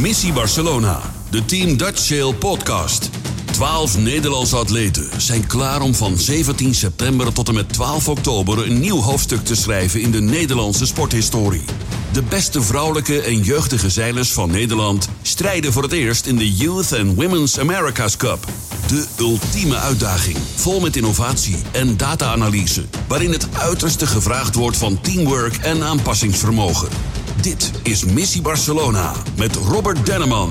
Missie Barcelona, de Team Dutch Sail podcast. Twaalf Nederlandse atleten zijn klaar om van 17 september tot en met 12 oktober een nieuw hoofdstuk te schrijven in de Nederlandse sporthistorie. De beste vrouwelijke en jeugdige zeilers van Nederland strijden voor het eerst in de Youth and Women's America's Cup. De ultieme uitdaging, vol met innovatie en data-analyse, waarin het uiterste gevraagd wordt van teamwork en aanpassingsvermogen. Dit is Missie Barcelona met Robert Denneman.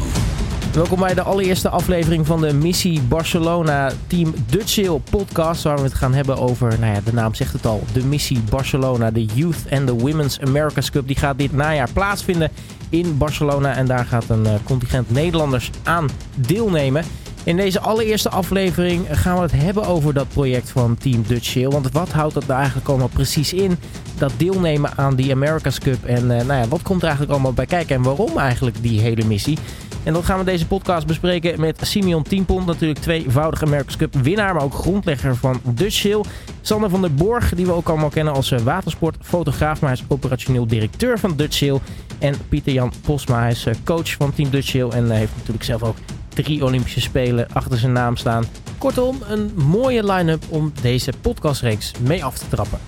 Welkom bij de allereerste aflevering van de Missie Barcelona Team Dutch Sail podcast. Waar we het gaan hebben over, nou ja, de naam zegt het al, de Missie Barcelona. De Youth and the Women's America's Cup. Die gaat dit najaar plaatsvinden in Barcelona. En daar gaat een uh, contingent Nederlanders aan deelnemen. In deze allereerste aflevering gaan we het hebben over dat project van Team Dutch Sail. Want wat houdt dat nou eigenlijk allemaal precies in? Dat deelnemen aan die America's Cup. En uh, nou ja, wat komt er eigenlijk allemaal bij kijken? En waarom eigenlijk die hele missie? En dat gaan we deze podcast bespreken met Simeon Tienpont. Natuurlijk tweevoudig America's Cup winnaar, maar ook grondlegger van Dutch Sail. Sander van der Borg, die we ook allemaal kennen als watersportfotograaf. Maar hij is operationeel directeur van Dutch Sail. En Pieter Jan Posma, hij is coach van Team Dutch Sail. En heeft natuurlijk zelf ook drie Olympische Spelen achter zijn naam staan. Kortom, een mooie line-up om deze podcastreeks mee af te trappen.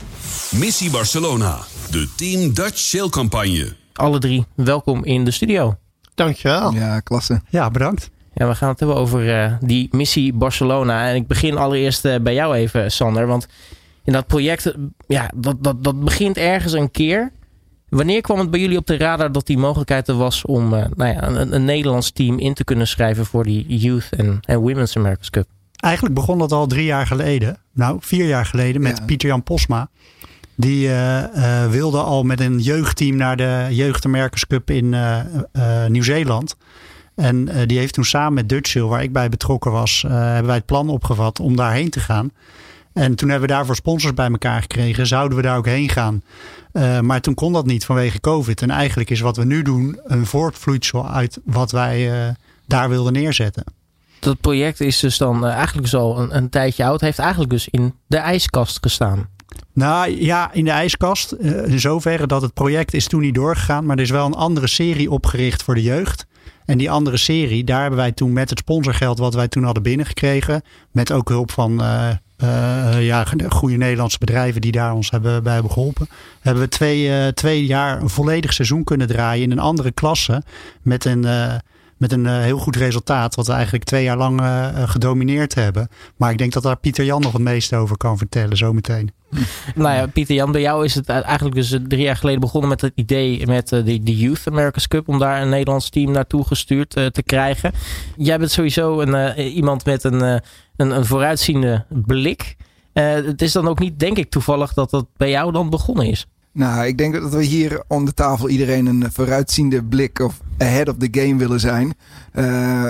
Missie Barcelona, de Team Dutch Sail campagne. Alle drie, welkom in de studio. Dankjewel. Ja, klasse. Ja, bedankt. Ja, we gaan het hebben over uh, die missie Barcelona. En ik begin allereerst uh, bij jou even, Sander. Want in dat project, ja, dat, dat, dat begint ergens een keer. Wanneer kwam het bij jullie op de radar dat die mogelijkheid er was om uh, nou ja, een, een, Nederlands team in te kunnen schrijven voor die Youth en Women's America's Cup? Eigenlijk begon dat al drie jaar geleden. Nou, vier jaar geleden met ja. Pieter Jan Posma. Die uh, uh, wilde al met een jeugdteam naar de Jeugd America's Cup in uh, Nieuw-Zeeland. En die heeft toen samen met Dutch Sail, waar ik bij betrokken was, hebben wij het plan opgevat om daarheen te gaan. En toen hebben we daarvoor sponsors bij elkaar gekregen. Zouden we daar ook heen gaan? maar toen kon dat niet vanwege COVID. En eigenlijk is wat we nu doen een voortvloeisel uit wat wij daar wilden neerzetten. Dat project is dus dan eigenlijk zo al een, een tijdje oud. Heeft eigenlijk dus in de ijskast gestaan. Nou ja, in de ijskast. In zoverre dat het project is toen niet doorgegaan. Maar er is wel een andere serie opgericht voor de jeugd. En die andere serie, daar hebben wij toen met het sponsorgeld wat wij toen hadden binnengekregen. Met ook hulp van uh, ja, goede Nederlandse bedrijven die daar ons hebben, bij hebben geholpen. Hebben we twee, uh, twee jaar een volledig seizoen kunnen draaien in een andere klasse. Met een met een heel goed resultaat. Wat we eigenlijk twee jaar lang gedomineerd hebben. Maar ik denk dat daar Pieter Jan nog het meeste over kan vertellen zometeen. Nou ja, Pieter Jan, bij jou is het eigenlijk dus drie jaar geleden begonnen met het idee met de, de Youth America's Cup. Om daar een Nederlands team naartoe gestuurd te krijgen. Jij bent sowieso een, iemand met een, een, een vooruitziende blik. het is dan ook niet, denk ik, toevallig dat dat bij jou dan begonnen is. Nou, ik denk dat we hier om de tafel iedereen een vooruitziende blik of ahead of the game willen zijn.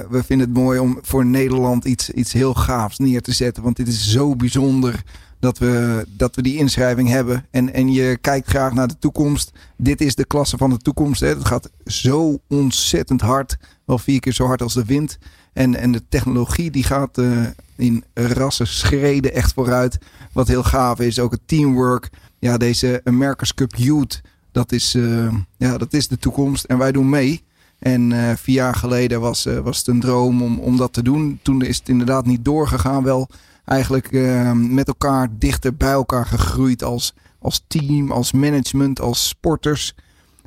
We vinden het mooi om voor Nederland iets, iets heel gaafs neer te zetten. Want dit is zo bijzonder dat we, dat we die inschrijving hebben. En, en je kijkt graag naar de toekomst. Dit is de klasse van de toekomst. Het gaat zo ontzettend hard. Wel vier keer zo hard als de wind. En, en de technologie die gaat uh, in rassen schreden echt vooruit. Wat heel gaaf is. Ook het teamwork ja, deze America's Cup Youth, dat is, uh, ja, dat is de toekomst. En wij doen mee. En uh, vier jaar geleden was, was het een droom om, om dat te doen. Toen is het inderdaad niet doorgegaan. Wel eigenlijk met elkaar dichter bij elkaar gegroeid als, als team, als management, als sporters.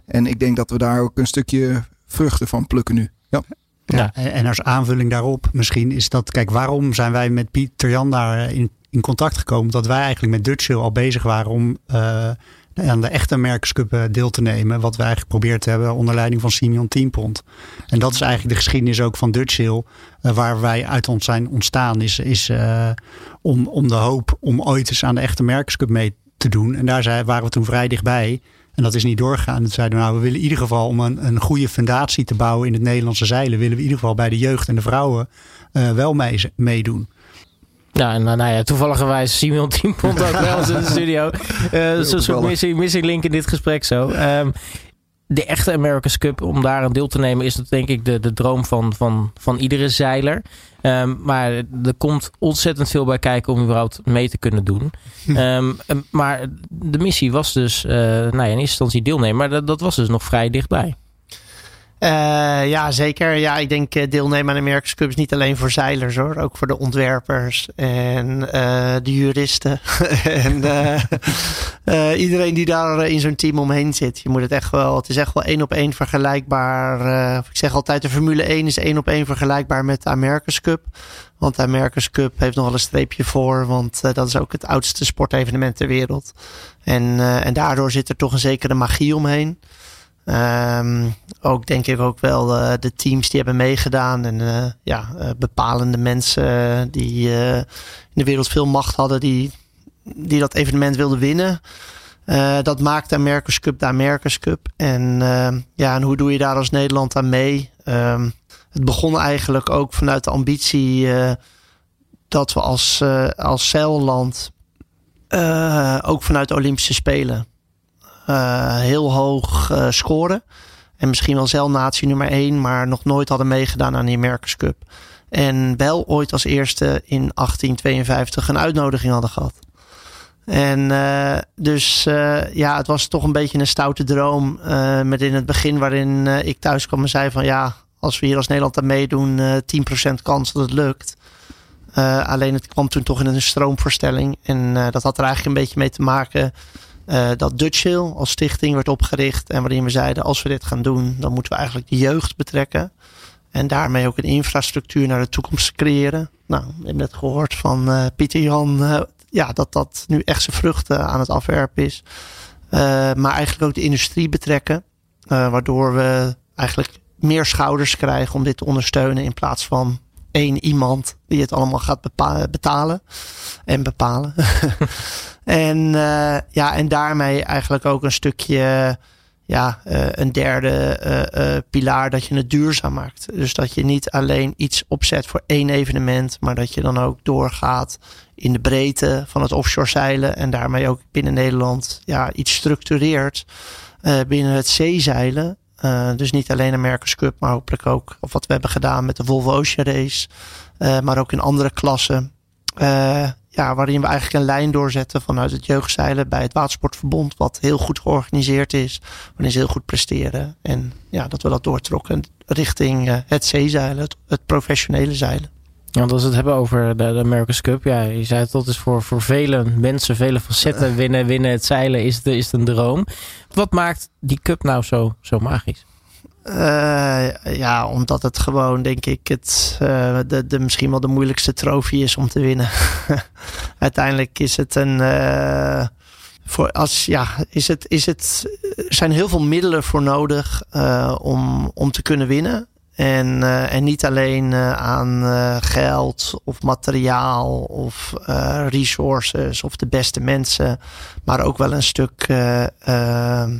En ik denk dat we daar ook een stukje vruchten van plukken nu. Ja. Ja, en als aanvulling daarop misschien is dat, kijk, waarom zijn wij met Pieter Jan daar in in contact gekomen dat wij eigenlijk met Dutch al bezig waren om uh, aan de echte America's Cup deel te nemen. Wat we eigenlijk probeerd te hebben onder leiding van Simeon Tienpont. En dat is eigenlijk de geschiedenis ook van Dutch uh, waar wij uit ons zijn ontstaan. Is, is uh, om, om de hoop om ooit eens aan de echte America's Cup mee te doen. En daar zijn, waren we toen vrij dichtbij. En dat is niet doorgegaan. Zeiden we, nou, we willen in ieder geval om een, een goede fundatie te bouwen in het Nederlandse zeilen. Willen we in ieder geval bij de jeugd en de vrouwen wel mee, meedoen. Ja, en nou ja, toevalligerwijs Simon Tienpont ook wel eens in de studio. Uh, Zo'n soort missing, missing link in dit gesprek zo. Um, de echte America's Cup, om daar een deel te nemen, is dat denk ik de, de droom van, van, van iedere zeiler. Um, maar er komt ontzettend veel bij kijken om überhaupt mee te kunnen doen. Um, maar de missie was dus, uh, nou ja, in eerste instantie deelnemen, maar dat, dat was dus nog vrij dichtbij. Uh, ja, zeker. Ja, ik denk uh, deelnemen aan de America's Cup is niet alleen voor zeilers hoor. Ook voor de ontwerpers en uh, de juristen. en iedereen die daar in zo'n team omheen zit. Je moet het echt wel, het is echt wel één op één vergelijkbaar. ik zeg altijd, de Formule 1 is één op één vergelijkbaar met de America's Cup. Want de America's Cup heeft nog wel een streepje voor. Want dat is ook het oudste sportevenement ter wereld. En, en daardoor zit er toch een zekere magie omheen. Um, ook denk ik ook wel uh, de teams die hebben meegedaan en uh, ja, uh, bepalende mensen die in de wereld veel macht hadden, die, die dat evenement wilden winnen. dat maakt de America's Cup de America's Cup. En ja, en hoe doe je daar als Nederland aan mee? Um, het begon eigenlijk ook vanuit de ambitie dat we als, als zeilland ook vanuit de Olympische Spelen heel hoog uh, scoren. En misschien wel zelfnatie nummer 1, maar nog nooit hadden meegedaan aan die America's Cup. En wel ooit als eerste in 1852 een uitnodiging hadden gehad. En uh, dus ja, het was toch een beetje een stoute droom. Met in het begin waarin ik thuis kwam en zei van ja, als we hier als Nederland aan meedoen, 10% kans dat het lukt. alleen het kwam toen toch in een stroomvoorstelling. En dat had er eigenlijk een beetje mee te maken uh, dat Dutch Hill als stichting werd opgericht. En waarin we zeiden, als we dit gaan doen, dan moeten we eigenlijk de jeugd betrekken. En daarmee ook een infrastructuur naar de toekomst creëren. Nou, we hebben net gehoord van uh, Pieter Jan, uh, ja, dat dat nu echt zijn vruchten aan het afwerpen is. maar eigenlijk ook de industrie betrekken. waardoor we eigenlijk meer schouders krijgen om dit te ondersteunen in plaats van één iemand die het allemaal gaat betalen en bepalen. en, uh, ja, en daarmee eigenlijk ook een stukje, ja, uh, een derde uh, pilaar dat je het duurzaam maakt. Dus dat je niet alleen iets opzet voor één evenement, maar dat je dan ook doorgaat in de breedte van het offshore zeilen en daarmee ook binnen Nederland ja, iets structureert binnen het zeezeilen. Uh, dus niet alleen Merkers Cup, maar hopelijk ook of wat we hebben gedaan met de Volvo Ocean Race. Uh, maar ook in andere klassen. Uh, ja, waarin we eigenlijk een lijn doorzetten vanuit het jeugdzeilen bij het Watersportverbond. Wat heel goed georganiseerd is. Waarin ze heel goed presteren. En ja, dat we dat doortrokken richting het zeezeilen, het professionele zeilen. Want als we het hebben over de, de America's Cup, ja, je zei het, dat is voor, voor vele mensen, vele facetten winnen, winnen het zeilen is, de, is het een droom. Wat maakt die cup nou zo, zo magisch? Uh, ja, omdat het gewoon, denk ik, het, uh, de, de, misschien wel de moeilijkste trofee is om te winnen. Uiteindelijk is het een. Uh, voor als, ja, is het, is het, er zijn heel veel middelen voor nodig om, om te kunnen winnen. En, uh, en niet alleen uh, aan uh, geld of materiaal of resources of de beste mensen, maar ook wel een stuk ehm,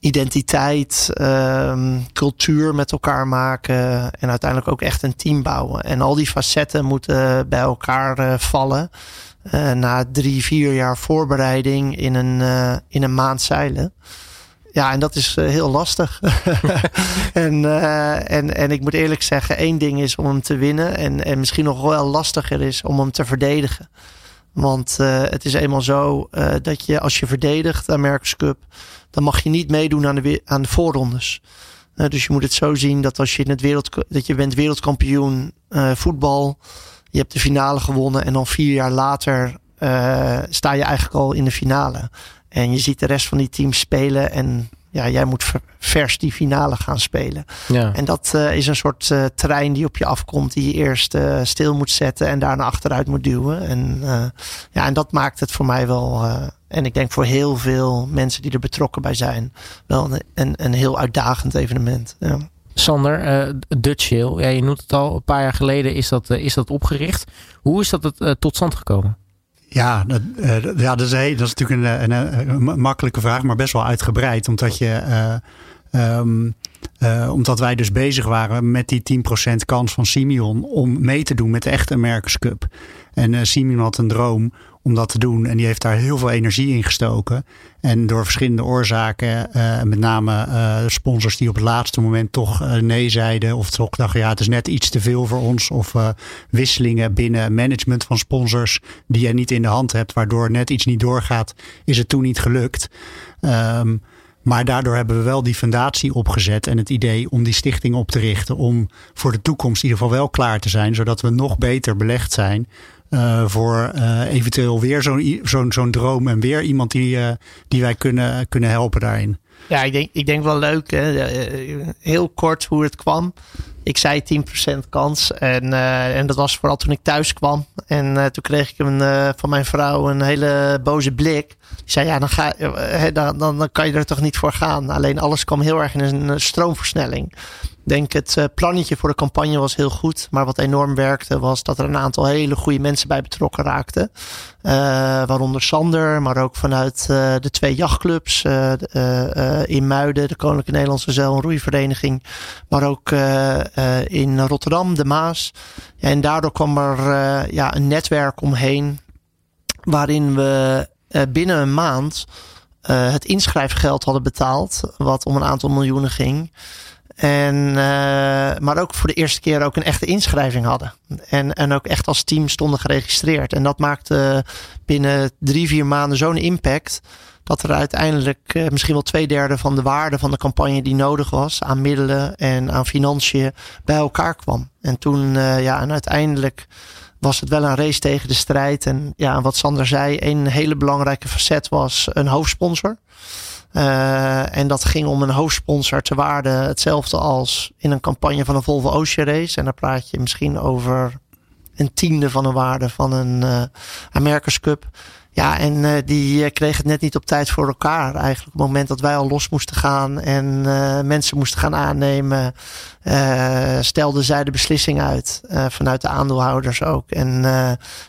identiteit, ehm, cultuur met elkaar maken en uiteindelijk ook echt een team bouwen. En al die facetten moeten bij elkaar vallen. na drie, vier jaar voorbereiding in een, in een maand zeilen. Ja, en dat is uh, heel lastig. en, uh, en, en ik moet eerlijk zeggen, één ding is om hem te winnen. En, en misschien nog wel lastiger is om hem te verdedigen. Want uh, het is eenmaal zo dat je als je verdedigt aan Merckx Cup, dan mag je niet meedoen aan de, aan de voorrondes. dus je moet het zo zien dat als je in het wereld, dat je bent wereldkampioen voetbal, je hebt de finale gewonnen en dan vier jaar later sta je eigenlijk al in de finale. En je ziet de rest van die teams spelen. En ja, jij moet vers die finale gaan spelen. Ja. En dat uh, is een soort uh, trein die op je afkomt. Die je eerst uh, stil moet zetten en daarna achteruit moet duwen. En, ja, en dat maakt het voor mij wel. en ik denk voor heel veel mensen die er betrokken bij zijn. Wel een, een, een heel uitdagend evenement. Ja. Sander, Dutch Hill, ja, je noemt het al, een paar jaar geleden is dat, is dat opgericht. Hoe is dat het, tot stand gekomen? Ja, dat, uh, ja dat, is, dat is natuurlijk een, een, een, makkelijke vraag, maar best wel uitgebreid. Omdat, je, uh, omdat wij dus bezig waren met die 10% kans van Simeon om mee te doen met de echte America's Cup. En Simeon had een droom om dat te doen. En die heeft daar heel veel energie in gestoken. En door verschillende oorzaken, uh, met name uh, sponsors die op het laatste moment toch uh, nee zeiden. Of toch dachten, ja, het is net iets te veel voor ons. Of wisselingen binnen management van sponsors die je niet in de hand hebt. Waardoor net iets niet doorgaat, is het toen niet gelukt. Um, Maar daardoor hebben we wel die fundatie opgezet en het idee om die stichting op te richten. Om voor de toekomst in ieder geval wel klaar te zijn, zodat we nog beter belegd zijn. Uh, voor uh, eventueel weer zo'n zo'n droom en weer iemand die, uh, die wij kunnen, kunnen helpen daarin. Ja, ik denk, ik denk wel leuk. Hè? Heel kort hoe het kwam. Ik zei 10% kans. En, en dat was vooral toen ik thuis kwam. En toen kreeg ik een, van mijn vrouw een hele boze blik. Die zei: Ja, dan, ga, dan, dan, dan kan je er toch niet voor gaan. Alleen alles kwam heel erg in een stroomversnelling denk het uh, plannetje voor de campagne was heel goed. Maar wat enorm werkte was dat er een aantal hele goede mensen bij betrokken raakten. Uh, waaronder Sander, maar ook vanuit uh, de twee jachtclubs in Muiden, de Koninklijke Nederlandse Zeil- en Roeivereniging. Maar ook in Rotterdam, de Maas. En daardoor kwam er ja, een netwerk omheen waarin we binnen een maand het inschrijfgeld hadden betaald. Wat om een aantal miljoenen ging. En, uh, maar ook voor de eerste keer ook een echte inschrijving hadden. En, en ook echt als team stonden geregistreerd. En dat maakte binnen drie, vier maanden zo'n impact. Dat er uiteindelijk uh, misschien wel twee derde van de waarde van de campagne die nodig was aan middelen en aan financiën bij elkaar kwam. En toen, uh, ja, en uiteindelijk was het wel een race tegen de strijd. En ja, wat Sander zei, een hele belangrijke facet was een hoofdsponsor. Uh, en dat ging om een hoofdsponsor te waarde hetzelfde als in een campagne van een Volvo Ocean Race. En dan praat je misschien over een tiende van de waarde van een uh, America's Cup. Ja, en uh, die kreeg het net niet op tijd voor elkaar. Eigenlijk op het moment dat wij al los moesten gaan en mensen moesten gaan aannemen, stelden zij de beslissing uit vanuit de aandeelhouders ook. En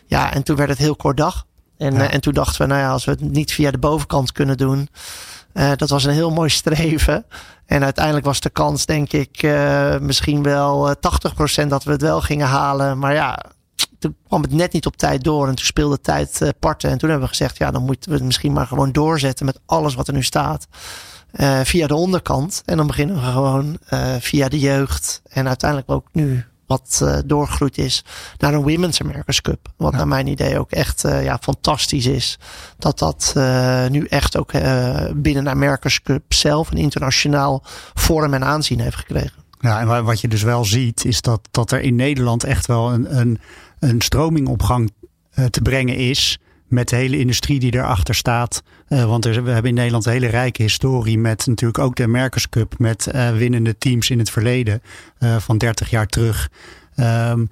ja, en toen werd het heel kort dag. En, ja. en toen dachten we, nou ja, als we het niet via de bovenkant kunnen doen, uh, dat was een heel mooi streven. En uiteindelijk was de kans, denk ik, uh, misschien wel 80% eh, dat we het wel gingen halen. Maar ja, toen kwam het net niet op tijd door. En toen speelde tijd parten. En toen hebben we gezegd, ja, dan moeten we het misschien maar gewoon doorzetten met alles wat er nu staat. via de onderkant. En dan beginnen we gewoon via de jeugd. En uiteindelijk ook nu wat uh, doorgroeid is naar een Women's America's Cup. Wat ja. naar mijn idee ook echt uh, ja, fantastisch is. Dat dat uh, nu echt ook binnen de America's Cup zelf een internationaal vorm en aanzien heeft gekregen. Ja, en wat je dus wel ziet is dat, dat er in Nederland echt wel een, een, een stroming op gang te brengen is met de hele industrie die erachter staat. Uh, want er, we hebben in Nederland een hele rijke historie met natuurlijk ook de America's Cup. Met uh, winnende teams in het verleden uh, van 30 jaar terug. Um,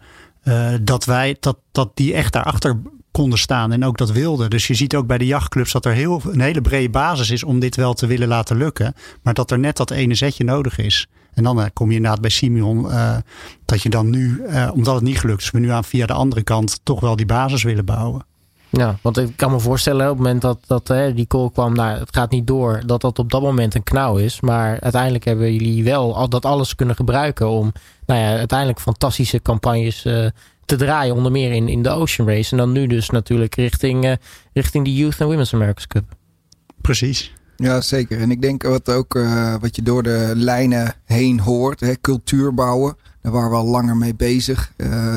dat wij, dat, dat die echt daarachter konden staan en ook dat wilden. Dus je ziet ook bij de jachtclubs dat er heel, een hele brede basis is om dit wel te willen laten lukken. Maar dat er net dat ene zetje nodig is. En dan kom je inderdaad bij Simeon dat je dan nu, omdat het niet gelukt is, we nu aan via de andere kant toch wel die basis willen bouwen. Ja, want ik kan me voorstellen op het moment dat, dat hè, die call kwam, nou, het gaat niet door, dat dat op dat moment een knauw is. Maar uiteindelijk hebben jullie wel al dat alles kunnen gebruiken om nou ja, uiteindelijk fantastische campagnes uh, te draaien. Onder meer in, in de Ocean Race. En dan nu dus natuurlijk richting, uh, richting de Youth and Women's America's Cup. Precies. Ja, zeker. En ik denk wat ook uh, wat je door de lijnen heen hoort, hè, cultuur bouwen, daar waren we al langer mee bezig.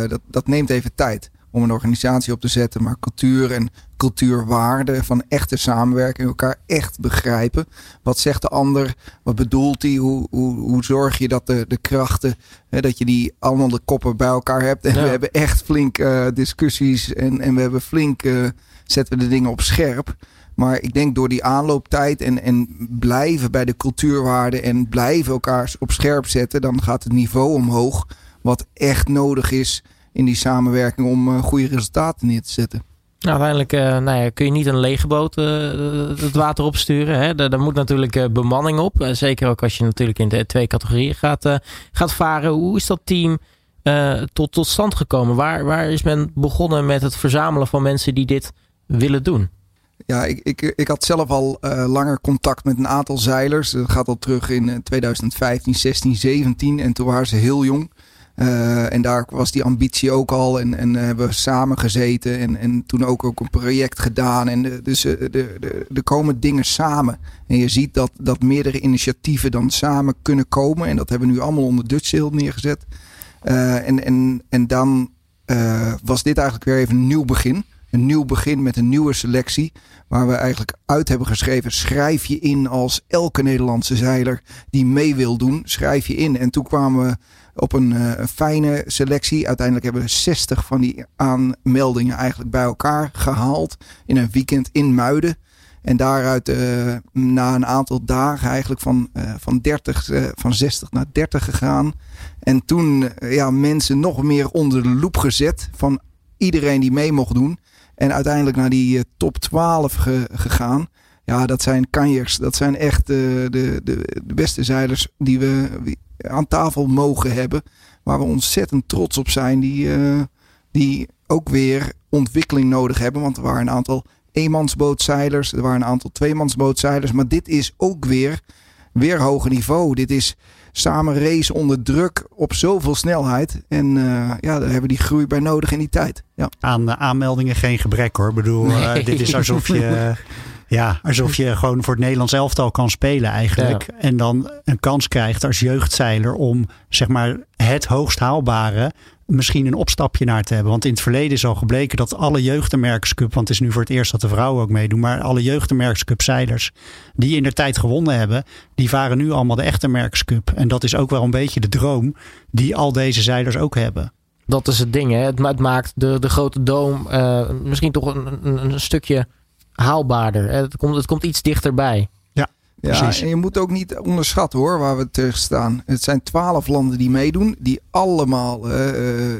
dat, dat neemt even tijd om een organisatie op te zetten, maar cultuur en cultuurwaarden van echte samenwerking, elkaar echt begrijpen. Wat zegt de ander? Wat bedoelt hij? Hoe, hoe, hoe zorg je dat de, de krachten, hè, dat je die allemaal de koppen bij elkaar hebt? En ja. we hebben echt flink uh, discussies en, en we hebben flink, uh, zetten we de dingen op scherp. Maar ik denk door die aanlooptijd en, en blijven bij de cultuurwaarden en blijven elkaar op scherp zetten, dan gaat het niveau omhoog. Wat echt nodig is in die samenwerking om uh, goede resultaten neer te zetten. Nou, uiteindelijk uh, nou ja, kun je niet een lege boot uh, het water opsturen. Hè? Daar, daar moet natuurlijk bemanning op. zeker ook als je natuurlijk in de twee categorieën gaat, gaat varen. Hoe is dat team tot, tot stand gekomen? Waar, waar is men begonnen met het verzamelen van mensen die dit willen doen? Ja, ik, ik, ik had zelf al langer contact met een aantal zeilers. Dat gaat al terug in 2015, 16, 17. En toen waren ze heel jong. Uh, en daar was die ambitie ook al. En, en hebben we samen gezeten. En, en toen ook, ook een project gedaan. En de, dus er komen dingen samen. En je ziet dat, dat meerdere initiatieven dan samen kunnen komen. En dat hebben we nu allemaal onder Dutch Sail neergezet. Uh, en, en, en dan was dit eigenlijk weer even een nieuw begin. een nieuw begin met een nieuwe selectie. Waar we eigenlijk uit hebben geschreven: schrijf je in als elke Nederlandse zeiler die mee wil doen. Schrijf je in. En toen kwamen we op een, een fijne selectie. Uiteindelijk hebben we 60 van die aanmeldingen eigenlijk bij elkaar gehaald. In een weekend in Muiden. En daaruit uh, na een aantal dagen eigenlijk van, uh, van, 30, uh, van 60 naar 30 gegaan. En toen ja, mensen nog meer onder de loep gezet van iedereen die mee mocht doen. En uiteindelijk naar die top 12 ge, gegaan. Ja, dat zijn kanjers. Dat zijn echt de, de, de beste zeilers die we aan tafel mogen hebben. Waar we ontzettend trots op zijn. Die, die ook weer ontwikkeling nodig hebben. Want er waren een aantal eenmansbootzeilers. Er waren een aantal tweemansbootzeilers. Maar dit is ook weer, weer hoger niveau. Dit is samen race onder druk op zoveel snelheid. En uh, ja, daar hebben we die groei bij nodig in die tijd. Ja. Aan uh, aanmeldingen geen gebrek hoor. Ik bedoel, nee. uh, dit is alsof je... Ja, alsof je gewoon voor het Nederlands elftal kan spelen eigenlijk. Ja. En dan een kans krijgt als jeugdzeiler om zeg maar het hoogst haalbare misschien een opstapje naar te hebben. Want in het verleden is al gebleken dat alle jeugdmerkscup, want het is nu voor het eerst dat de vrouwen ook meedoen, maar alle jeugdmerkscup zeilers die in de tijd gewonnen hebben, die varen nu allemaal de echte merkscup. En dat is ook wel een beetje de droom die al deze zeilers ook hebben. Dat is het ding, hè? Het, maakt de, de grote doom uh, misschien toch een, een, een stukje haalbaarder. Het komt, het komt iets dichterbij. Ja, Precies. en je moet ook niet onderschatten hoor, waar we tegen staan. Het zijn twaalf landen die meedoen, die allemaal uh,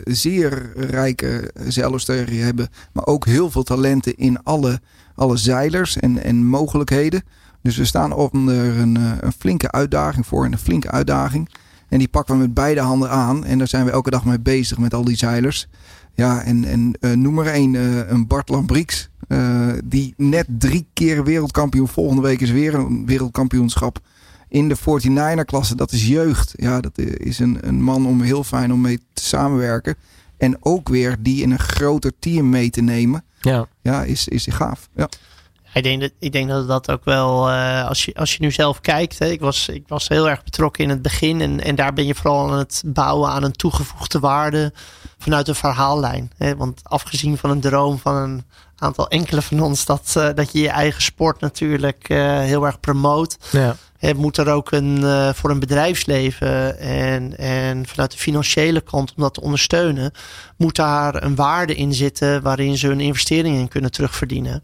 zeer rijke zeilosteriën hebben, maar ook heel veel talenten in alle, alle zeilers en, en mogelijkheden. Dus we staan onder een, een flinke uitdaging voor, een flinke uitdaging. En die pakken we met beide handen aan. En daar zijn we elke dag mee bezig met al die zeilers. Ja, en, en uh, noem maar één, uh, een Bart Lambrix. Uh, die net drie keer wereldkampioen. Volgende week is weer een wereldkampioenschap. In de 49er-klasse. Dat is jeugd. Ja, dat is een, een man om heel fijn om mee te samenwerken. En ook weer die in een groter team mee te nemen. Ja, ja is, is gaaf. Ja. Ik denk, dat, ik denk dat dat ook wel, uh, als, je, als je nu zelf kijkt. Hè, ik, was, ik was heel erg betrokken in het begin. En, en daar ben je vooral aan het bouwen aan een toegevoegde waarde vanuit een verhaallijn. Hè? Want afgezien van een droom van een aantal enkele van ons, dat, uh, dat je je eigen sport natuurlijk uh, heel erg promoot. Ja. Hè, moet er ook een, uh, voor een bedrijfsleven en, en vanuit de financiële kant om dat te ondersteunen, moet daar een waarde in zitten waarin ze hun investeringen in kunnen terugverdienen.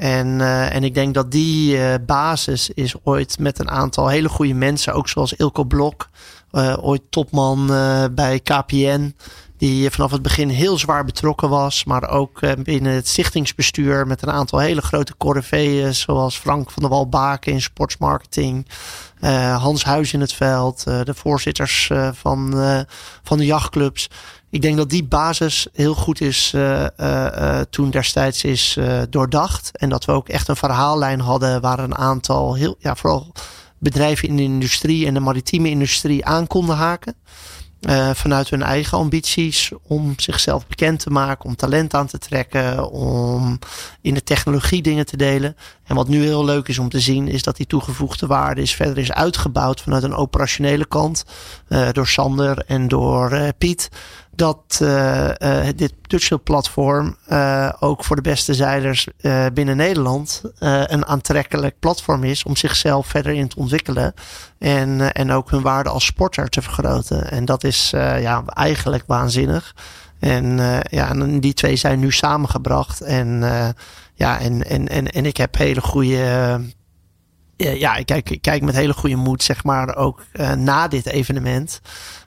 En, uh, en ik denk dat die uh, basis is ooit met een aantal hele goede mensen, ook zoals Ilko Blok, uh, ooit topman bij KPN, die vanaf het begin heel zwaar betrokken was, maar ook binnen het stichtingsbestuur met een aantal hele grote corriveeën, zoals Frank van der Walbaken in sportsmarketing, Hans Huis in het veld, de voorzitters van, van de jachtclubs ik denk dat die basis heel goed is toen destijds is doordacht. En dat we ook echt een verhaallijn hadden waar een aantal, heel, ja, vooral bedrijven in de industrie en de maritieme industrie aan konden haken. Uh, vanuit hun eigen ambities om zichzelf bekend te maken, om talent aan te trekken, om in de technologie dingen te delen. En wat nu heel leuk is om te zien, is dat die toegevoegde waarde is verder is uitgebouwd vanuit een operationele kant uh, door Sander en door uh, Piet dat uh, uh, dit Dutchfield-platform uh, ook voor de beste zeilers binnen Nederland een aantrekkelijk platform is om zichzelf verder in te ontwikkelen en, en ook hun waarde als sporter te vergroten. En dat is ja, eigenlijk waanzinnig. En, ja, en die twee zijn nu samengebracht. En, ja, en, en, en, en ik heb hele goede ja, ik kijk, ik kijk met hele goede moed, zeg maar, ook uh, na dit evenement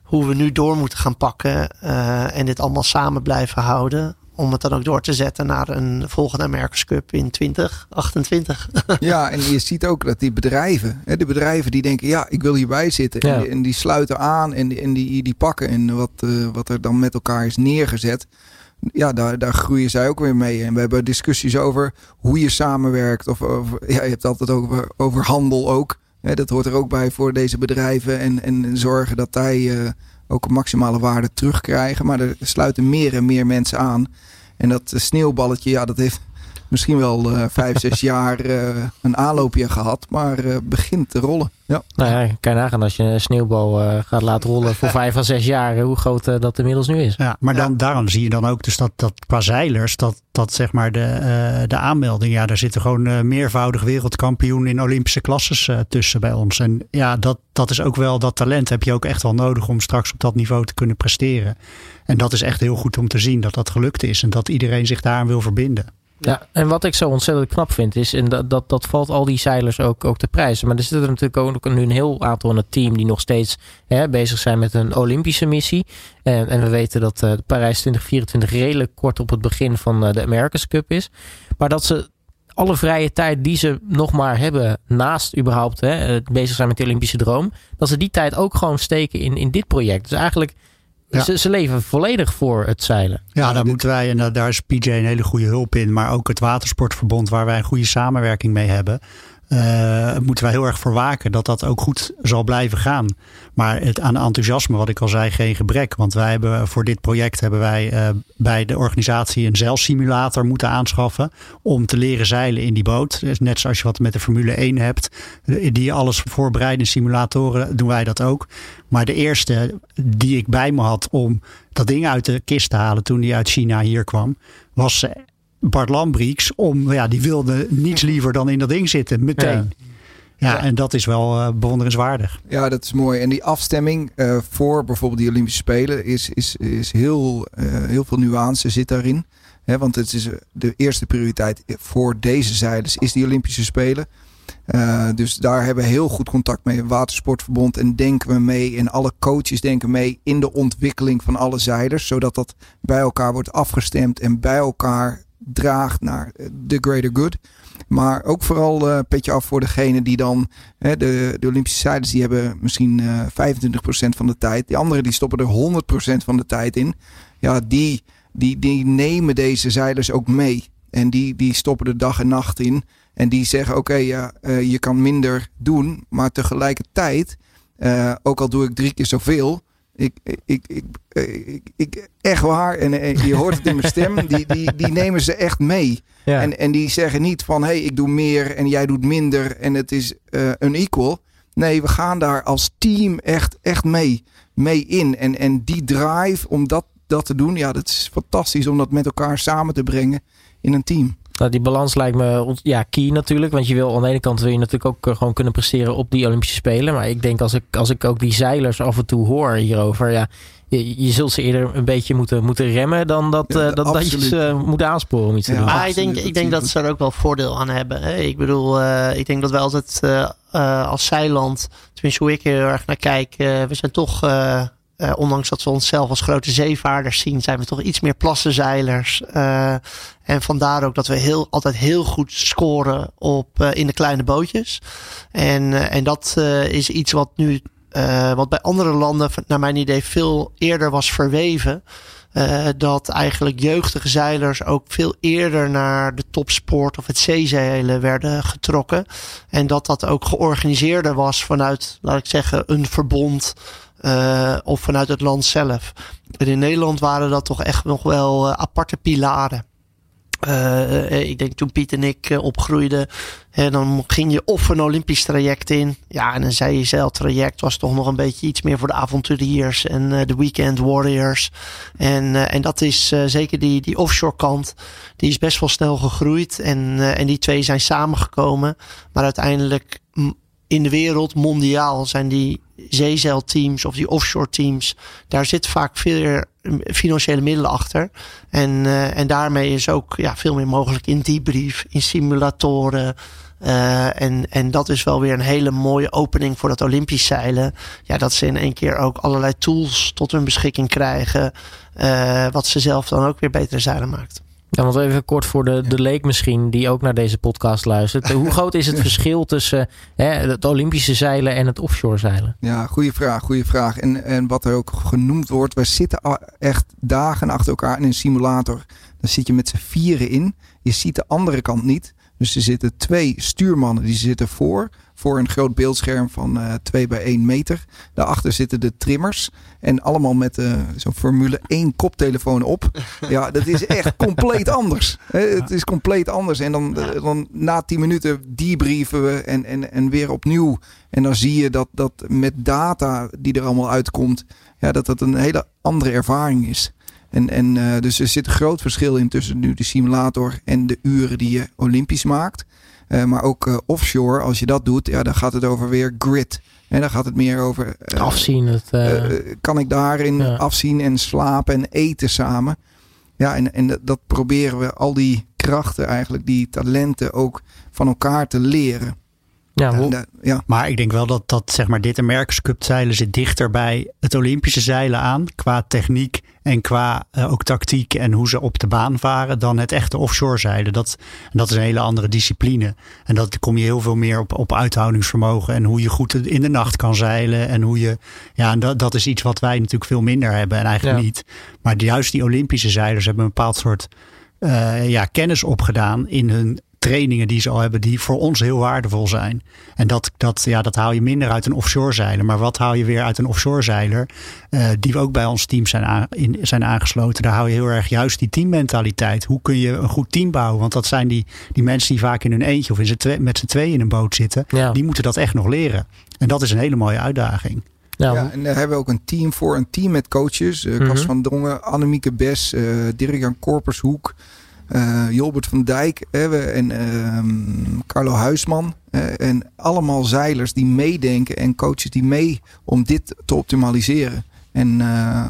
hoe we nu door moeten gaan pakken uh, en dit allemaal samen blijven houden. Om het dan ook door te zetten naar een volgende America's Cup in 2028. ja, en je ziet ook dat die bedrijven, hè, de bedrijven die denken, ja, ik wil hierbij zitten. Ja. En, die, en, die, sluiten aan en, die, en die, die pakken en wat, uh, wat er dan met elkaar is neergezet. Ja, daar, daar groeien zij ook weer mee. En we hebben discussies over hoe je samenwerkt. Of ja, je hebt altijd over, over handel ook dat hoort er ook bij voor deze bedrijven. En, en zorgen dat zij uh, ook maximale waarde terugkrijgen. Maar er sluiten meer en meer mensen aan. En dat sneeuwballetje, ja, dat heeft misschien wel uh, vijf, zes jaar uh, een aanloopje gehad, maar uh, begint te rollen. Ja. Nou ja, kan je nagaan als je een sneeuwbal gaat laten rollen voor vijf à zes jaar, hoe groot dat inmiddels nu is. Ja, maar dan, ja. daarom zie je dan ook dus dat, dat qua zeilers, dat, dat zeg maar de, de aanmelding, ja, daar zitten gewoon meervoudig wereldkampioen in Olympische klasses tussen bij ons. En ja, dat, dat is ook wel, dat talent heb je ook echt wel nodig om straks op dat niveau te kunnen presteren. En dat is echt heel goed om te zien dat dat gelukt is en dat iedereen zich daaraan wil verbinden. Ja, en wat ik zo ontzettend knap vind is, en dat, dat, dat valt al die zeilers ook, ook te prijzen. Maar er zitten er natuurlijk ook nu een heel aantal in het team die nog steeds hè, bezig zijn met een Olympische missie. En, en we weten dat uh, Parijs 2024 redelijk kort op het begin van uh, de America's Cup is. Maar dat ze alle vrije tijd die ze nog maar hebben naast überhaupt hè, bezig zijn met de Olympische droom. Dat ze die tijd ook gewoon steken in, in dit project. Dus eigenlijk ze, ze, leven volledig voor het zeilen. Ja, daar moeten wij, en daar is PJ een hele goede hulp in. Maar ook het Watersportverbond, waar wij een goede samenwerking mee hebben. Uh, moeten wij heel erg voor waken dat dat ook goed zal blijven gaan. Maar het, aan enthousiasme, wat ik al zei, geen gebrek. Want wij hebben voor dit project hebben wij uh, bij de organisatie een zeilsimulator moeten aanschaffen. Om te leren zeilen in die boot. Dus net zoals je wat met de Formule 1 hebt. Die alles voorbereiden simulatoren, doen wij dat ook. Maar de eerste die ik bij me had om dat ding uit de kist te halen toen die uit China hier kwam, was Bart Lambrieks om, ja, die wilde niets liever dan in dat ding zitten, meteen. Ja. ja en dat is wel uh, bewonderenswaardig. Ja, dat is mooi. En die afstemming uh, voor bijvoorbeeld die Olympische Spelen is, is, is heel, uh, heel veel nuance zit daarin. He, want het is de eerste prioriteit voor deze zeilers is die Olympische Spelen. Uh, dus daar hebben we heel goed contact mee. Watersportverbond en denken we mee. En alle coaches denken mee in de ontwikkeling van alle zeilers. Zodat dat bij elkaar wordt afgestemd en bij elkaar draagt naar de greater good. Maar ook vooral uh, petje af voor degene die dan, hè, de, de Olympische zeilers, die hebben misschien uh, eh, 25% van de tijd. Die anderen die stoppen er 100% van de tijd in. Ja, die, die, die nemen deze zeilers ook mee. En die, die stoppen er dag en nacht in. En die zeggen: Oké, ja, je kan minder doen. Maar tegelijkertijd, ook al doe ik drie keer zoveel ik, ik, ik, ik, ik, echt waar. En, je hoort het in mijn stem. Die, die, die nemen ze echt mee. En, en die zeggen niet van hé, hey, ik doe meer en jij doet minder en het is uh, een equal. Nee, we gaan daar als team echt, echt mee, mee in. En, en die drive om dat, dat te doen, ja, dat is fantastisch om dat met elkaar samen te brengen in een team. Nou, die balans lijkt me ja, key natuurlijk. Want je wil aan de ene kant wil je natuurlijk ook eh, gewoon kunnen presteren op die Olympische Spelen. Maar ik denk als ik, als ik ook die zeilers af en toe hoor hierover. Ja, je, je zult ze eerder een beetje moeten, moeten remmen dan dat, ja, uh, dat, dat je ze moet aansporen om iets te doen. Maar ik denk, ik denk dat ze er ook wel voordeel aan hebben. Hè? Ik bedoel, uh, ik denk dat wij altijd uh, als zeiland, tenminste hoe ik er heel erg naar kijk, we zijn toch uh, ondanks dat we onszelf als grote zeevaarders zien, zijn we toch iets meer plassenzeilers. Uh, en vandaar ook dat we heel, altijd heel goed scoren op, uh, in de kleine bootjes. En, en dat is iets wat nu, wat bij andere landen, naar mijn idee, veel eerder was verweven. dat eigenlijk jeugdige zeilers ook veel eerder naar de topsport of het zeezeilen werden getrokken. En dat dat ook georganiseerder was vanuit, laat ik zeggen, een verbond uh, of vanuit het land zelf. In Nederland waren dat toch echt nog wel uh, aparte pilaren. Uh, ik denk toen Piet en ik opgroeiden, hè, dan ging je of een Olympisch traject in. Ja, en een zeiltraject was toch nog een beetje iets meer voor de avonturiers en de weekend warriors. En, en dat is zeker die, die offshore kant, die is best wel snel gegroeid. En, en die twee zijn samengekomen. Maar uiteindelijk in de wereld, mondiaal, zijn die zeezeilteams of die offshore teams, daar zit vaak veel financiële middelen achter. En, uh, en daarmee is ook ja, veel meer mogelijk in debrief, in simulatoren. Uh, en, en dat is wel weer een hele mooie opening voor dat Olympisch zeilen. Ja, dat ze in één keer ook allerlei tools tot hun beschikking krijgen. Uh, wat ze zelf dan ook weer betere zeilen maakt. Ja, want even kort voor de, de leek misschien, die ook naar deze podcast luistert. Hoe groot is het verschil tussen hè, het Olympische zeilen en het offshore zeilen? Ja, goede vraag, goede vraag. En, en wat er ook genoemd wordt, we zitten echt dagen achter elkaar in een simulator. Dan zit je met z'n vieren in. Je ziet de andere kant niet. Dus er zitten twee stuurmannen, die zitten voor voor een groot beeldscherm van uh, 2 bij 1 meter. Daarachter zitten de trimmers. En allemaal met uh, zo'n Formule 1 koptelefoon op. Ja, dat is echt compleet anders. Het is compleet anders. En dan, eh, dan na 10 minuten debrieven we en, en, en weer opnieuw. En dan zie je dat, dat met data die er allemaal uitkomt, ja, dat dat een hele andere ervaring is. En, en uh, dus er zit een groot verschil in tussen nu de simulator en de uren die je Olympisch maakt. Uh, maar ook uh, offshore, als je dat doet, ja, dan gaat het over weer grid. En dan gaat het meer over. Afzien. Het, kan ik daarin ja. afzien en slapen en eten samen? Ja, en, en dat proberen we al die krachten eigenlijk, die talenten ook van elkaar te leren. Ja, en, ja. Maar ik denk wel dat, dat zeg maar, dit America's Cup zeilen zit dichter bij het Olympische zeilen aan. Qua techniek en qua uh, ook tactiek en hoe ze op de baan varen. Dan het echte offshore zeilen. Dat, en dat is een hele andere discipline. En dat kom je heel veel meer op, op uithoudingsvermogen. En hoe je goed in de nacht kan zeilen. En hoe je. Ja, en dat, dat is iets wat wij natuurlijk veel minder hebben. En eigenlijk ja. niet. Maar juist die Olympische zeilers hebben een bepaald soort. Uh, ja, kennis opgedaan in hun trainingen die ze al hebben, die voor ons heel waardevol zijn. En dat, dat, ja, dat haal je minder uit een offshore zeiler. Maar wat haal je weer uit een offshore zeiler? Uh, die ook bij ons team zijn, aan, in, zijn aangesloten. Daar hou je heel erg juist die teammentaliteit. Hoe kun je een goed team bouwen? Want dat zijn die, die mensen die vaak in hun eentje of in twee, met z'n tweeën in een boot zitten. Ja. Die moeten dat echt nog leren. En dat is een hele mooie uitdaging. Nou, ja, en daar hebben we ook een team voor. Een team met coaches. Uh, Cas mm -hmm. van Dongen, Annemieke Bes, uh, Dirk-Jan Korpershoek Jolbert van Dijk en uh, Carlo Huisman. en allemaal zeilers die meedenken en coaches die mee om dit te optimaliseren. En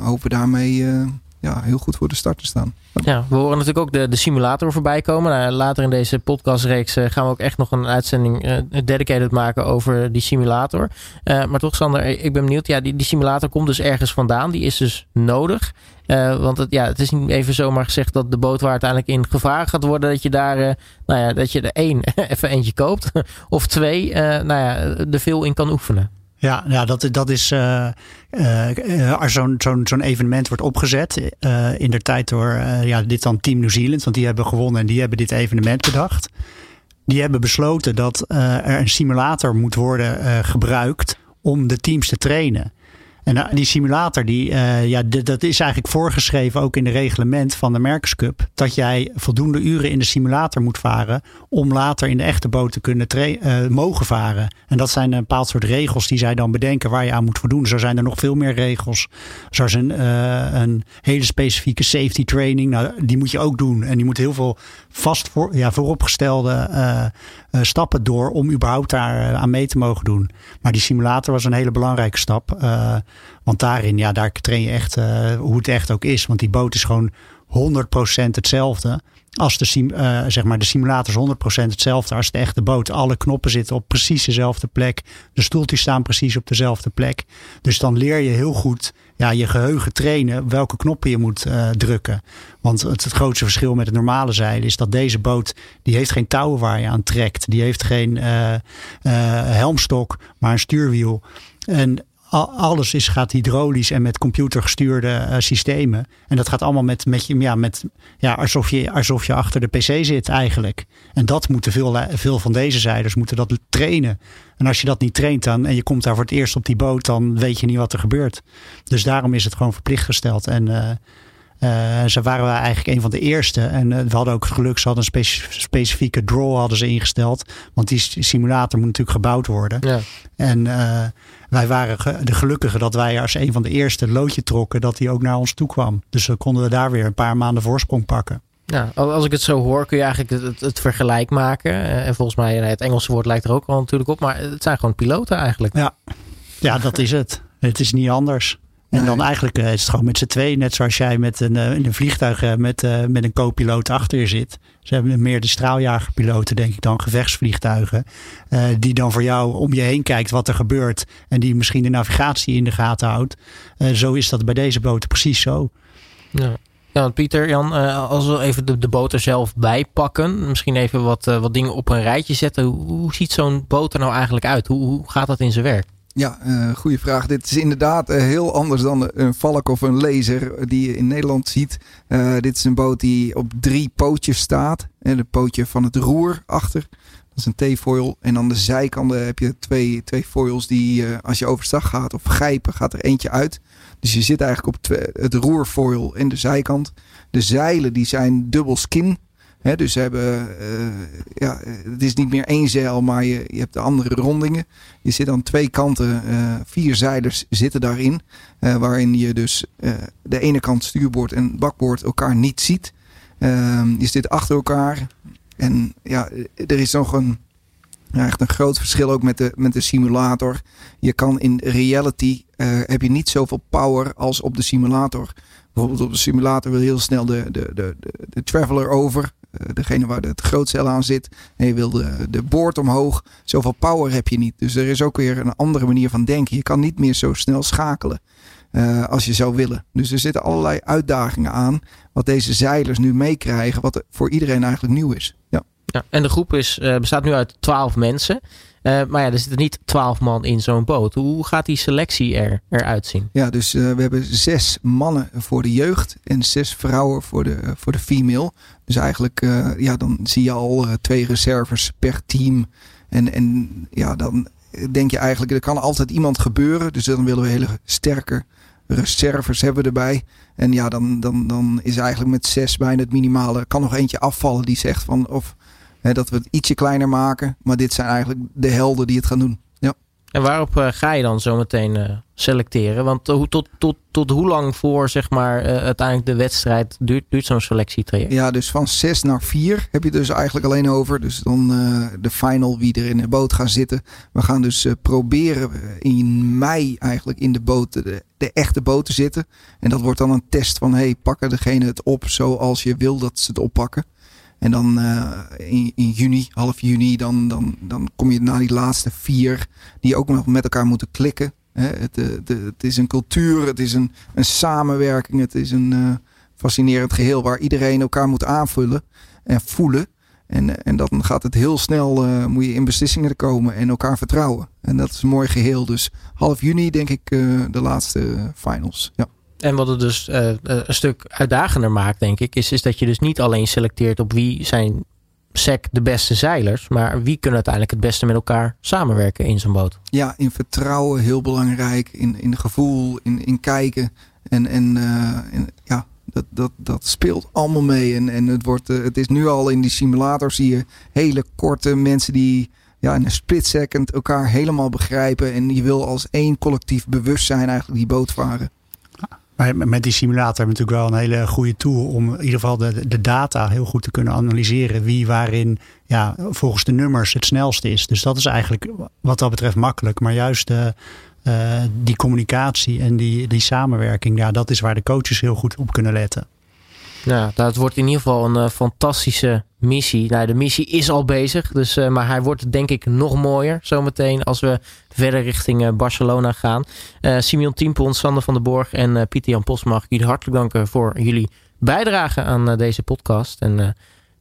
hopen daarmee ja, heel goed voor de start te staan. Ja, we horen natuurlijk ook de, de simulator voorbij komen. Nou, later in deze podcastreeks uh, gaan we ook echt nog een uitzending uh, dedicated maken over die simulator. Uh, maar toch, Sander, ik ben benieuwd. Ja, die, die simulator komt dus ergens vandaan. Die is dus nodig. want het, ja, het is niet even zomaar gezegd dat de boot waar uiteindelijk in gevaar gaat worden, dat je daar, nou ja, dat je er één even eentje koopt. of twee, nou ja, er veel in kan oefenen. Ja, ja dat, dat is uh, uh, als zo'n zo'n zo'n evenement wordt opgezet. In de tijd door ja, dit dan Team New Zealand, want die hebben gewonnen en die hebben dit evenement bedacht. Die hebben besloten dat er een simulator moet worden gebruikt om de teams te trainen. En die simulator, die, uh, ja, dat is eigenlijk voorgeschreven ook in de reglement van de Merkers Cup. Dat jij voldoende uren in de simulator moet varen om later in de echte boot te kunnen uh, mogen varen. En dat zijn een bepaald soort regels die zij dan bedenken waar je aan moet voldoen. Zo zijn er nog veel meer regels. Zoals een, uh, een hele specifieke safety training. Nou, die moet je ook doen. En die moet heel veel vast voor, ja, vooropgestelde stappen door om überhaupt daar aan mee te mogen doen. Maar die simulator was een hele belangrijke stap. Want daarin, ja, daar train je echt uh, hoe het echt ook is. Want die boot is gewoon 100% hetzelfde. Als de, sim, uh, zeg maar de simulator is 100% hetzelfde als de echte boot. Alle knoppen zitten op precies dezelfde plek. De stoeltjes staan precies op dezelfde plek. Dus dan leer je heel goed ja, je geheugen trainen welke knoppen je moet uh, drukken. Want het, grootste verschil met het normale zeilen is dat deze boot, die heeft geen touwen waar je aan trekt. Die heeft geen helmstok, maar een stuurwiel. En alles is, gaat hydraulisch en met computergestuurde uh, systemen. En dat gaat allemaal met, met, ja, met ja, alsof, je, alsof je achter de pc zit eigenlijk. En dat moeten veel, veel van deze zijders moeten dat trainen. En als je dat niet traint dan, en je komt daar voor het eerst op die boot, dan weet je niet wat er gebeurt. Dus daarom is het gewoon verplicht gesteld. En uh, uh, ze waren wij eigenlijk een van de eerste. En uh, we hadden ook het geluk, ze hadden een speci specifieke draw hadden ze ingesteld. Want die simulator moet natuurlijk gebouwd worden. Ja. En uh, wij waren ge de gelukkigen dat wij als een van de eerste loodje trokken dat hij ook naar ons toe kwam. Dus dan konden we daar weer een paar maanden voorsprong pakken. Ja, als ik het zo hoor, kun je eigenlijk het, het, vergelijk maken. En volgens mij, het Engelse woord lijkt er ook al natuurlijk op. Maar het zijn gewoon piloten eigenlijk. Ja, ja dat is het. Het is niet anders. En dan eigenlijk uh, is het gewoon met z'n twee, net zoals jij met een, uh, in een vliegtuig uh, met, met een co-piloot achter je zit. Ze hebben meer de straaljagerpiloten, denk ik dan, gevechtsvliegtuigen. die dan voor jou om je heen kijkt wat er gebeurt. En die misschien de navigatie in de gaten houdt. zo is dat bij deze boten precies zo. Ja. Ja, Pieter, Jan, als we even de, de zelf bij pakken. Misschien even wat, wat dingen op een rijtje zetten. Hoe, hoe ziet zo'n boot er nou eigenlijk uit? Hoe, hoe gaat dat in zijn werk? Ja, uh, goede vraag. Dit is inderdaad uh, heel anders dan een valk of een laser die je in Nederland ziet. Uh, dit is een boot die op drie pootjes staat. En het pootje van het roer achter. Dat is een T-foil. En aan de zijkanten heb je twee, twee foils die als je overstag gaat of grijpen, gaat er eentje uit. Dus je zit eigenlijk op het roerfoil en de zijkant. De zeilen die zijn dubbel skin dus ze hebben, uh, ja, het is niet meer één zeil, maar je, je hebt de andere rondingen. Je zit aan twee kanten, uh, vier zeilers zitten daarin. Uh, waarin je dus de ene kant stuurboord en bakboord elkaar niet ziet. Ehm, je zit achter elkaar. En ja, er is nog een, echt een groot verschil ook met de, met de simulator. Je kan in reality, heb je niet zoveel power als op de simulator. Bijvoorbeeld op de simulator wil je heel snel de, de, de, de, de traveler over. Eh, degene waar het grootcel aan zit. En je wil de, boord omhoog. Zoveel power heb je niet. Dus er is ook weer een andere manier van denken. Je kan niet meer zo snel schakelen. Uh, als je zou willen. Dus er zitten allerlei uitdagingen aan. Wat deze zeilers nu meekrijgen. Wat voor iedereen eigenlijk nieuw is. Ja. ja en de groep is, uh, bestaat nu uit twaalf mensen. Uh, maar ja, er zitten niet twaalf man in zo'n boot. Hoe gaat die selectie er, eruit zien? Ja, dus uh, we hebben zes mannen voor de jeugd en zes vrouwen voor de, voor de female. Dus eigenlijk, ja, dan zie je al twee reserves per team. En, en ja, dan denk je eigenlijk, er kan altijd iemand gebeuren. Dus dan willen we hele sterke reserves hebben erbij. En ja, dan, dan, dan is eigenlijk met zes bijna het minimale. Kan nog eentje afvallen die zegt van of dat we het ietsje kleiner maken. Maar dit zijn eigenlijk de helden die het gaan doen. Ja. En waarop uh, ga je dan zo meteen uh, selecteren? Want uh, tot, tot, tot hoe lang voor zeg maar, uiteindelijk de wedstrijd duurt, duurt zo'n selectietraject? Ja, dus van zes naar vier heb je dus eigenlijk alleen over. Dus dan de final wie er in de boot gaan zitten. We gaan dus proberen in mei eigenlijk in de boot, de, de, echte boot te zitten. En dat wordt dan een test van hey, pakken degene het op zoals je wil dat ze het oppakken. En dan uh, in, juni, half juni, dan, dan, dan kom je naar die laatste vier die ook nog met elkaar moeten klikken. Hè? Het, eh, het is een cultuur, het is een, een samenwerking, het is een uh, fascinerend geheel waar iedereen elkaar moet aanvullen en voelen. En, en dan gaat het heel snel, moet je in beslissingen komen en elkaar vertrouwen. En dat is een mooi geheel. Dus half juni denk ik de laatste finals. Ja. En wat het dus uh, een stuk uitdagender maakt, denk ik, is, is dat je dus niet alleen selecteert op wie zijn SEC de beste zeilers, maar wie kunnen uiteindelijk het beste met elkaar samenwerken in zo'n boot. Ja, in vertrouwen heel belangrijk, in, in gevoel, in, in kijken. En, en, en ja, dat, dat, dat speelt allemaal mee. En, en het, wordt, het is nu al in die simulator zie je hele korte mensen die ja, in een split second elkaar helemaal begrijpen. En je wil als één collectief bewustzijn eigenlijk die boot varen. Maar met die simulator hebben we natuurlijk wel een hele goede tool om in ieder geval de, de data heel goed te kunnen analyseren. Wie waarin ja, volgens de nummers het snelste is. Dus dat is eigenlijk wat dat betreft makkelijk. Maar juist de, uh, die communicatie en die, die samenwerking, ja, dat is waar de coaches heel goed op kunnen letten. Ja, dat wordt in ieder geval een uh, fantastische missie. Nou, de missie is al bezig, dus, uh, maar hij wordt denk ik nog mooier zometeen als we verder richting uh, Barcelona gaan. Simeon Tiempon, Sander van der Borg en Pieter Jan Pos mag ik jullie hartelijk danken voor jullie bijdrage aan deze podcast. En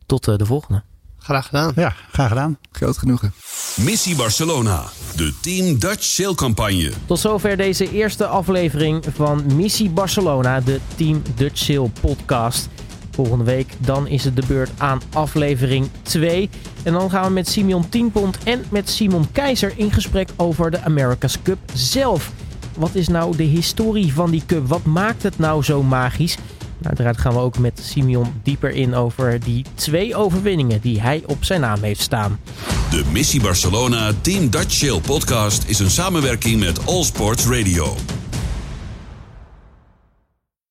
tot de volgende. Graag gedaan. Ja, graag gedaan. Groot genoegen. Missie Barcelona, de Team Dutch Sail campagne. Tot zover deze eerste aflevering van Missie Barcelona, de Team Dutch Sail podcast. Volgende week dan is het de beurt aan aflevering 2. En dan gaan we met Simeon Tienpont en met Simon Keizer in gesprek over de America's Cup zelf. Wat is nou de historie van die cup? Wat maakt het nou zo magisch? Uiteraard gaan we ook met Simeon dieper in over die twee overwinningen die hij op zijn naam heeft staan. De Missie Barcelona Team Dutch Shield podcast is een samenwerking met All Sports Radio.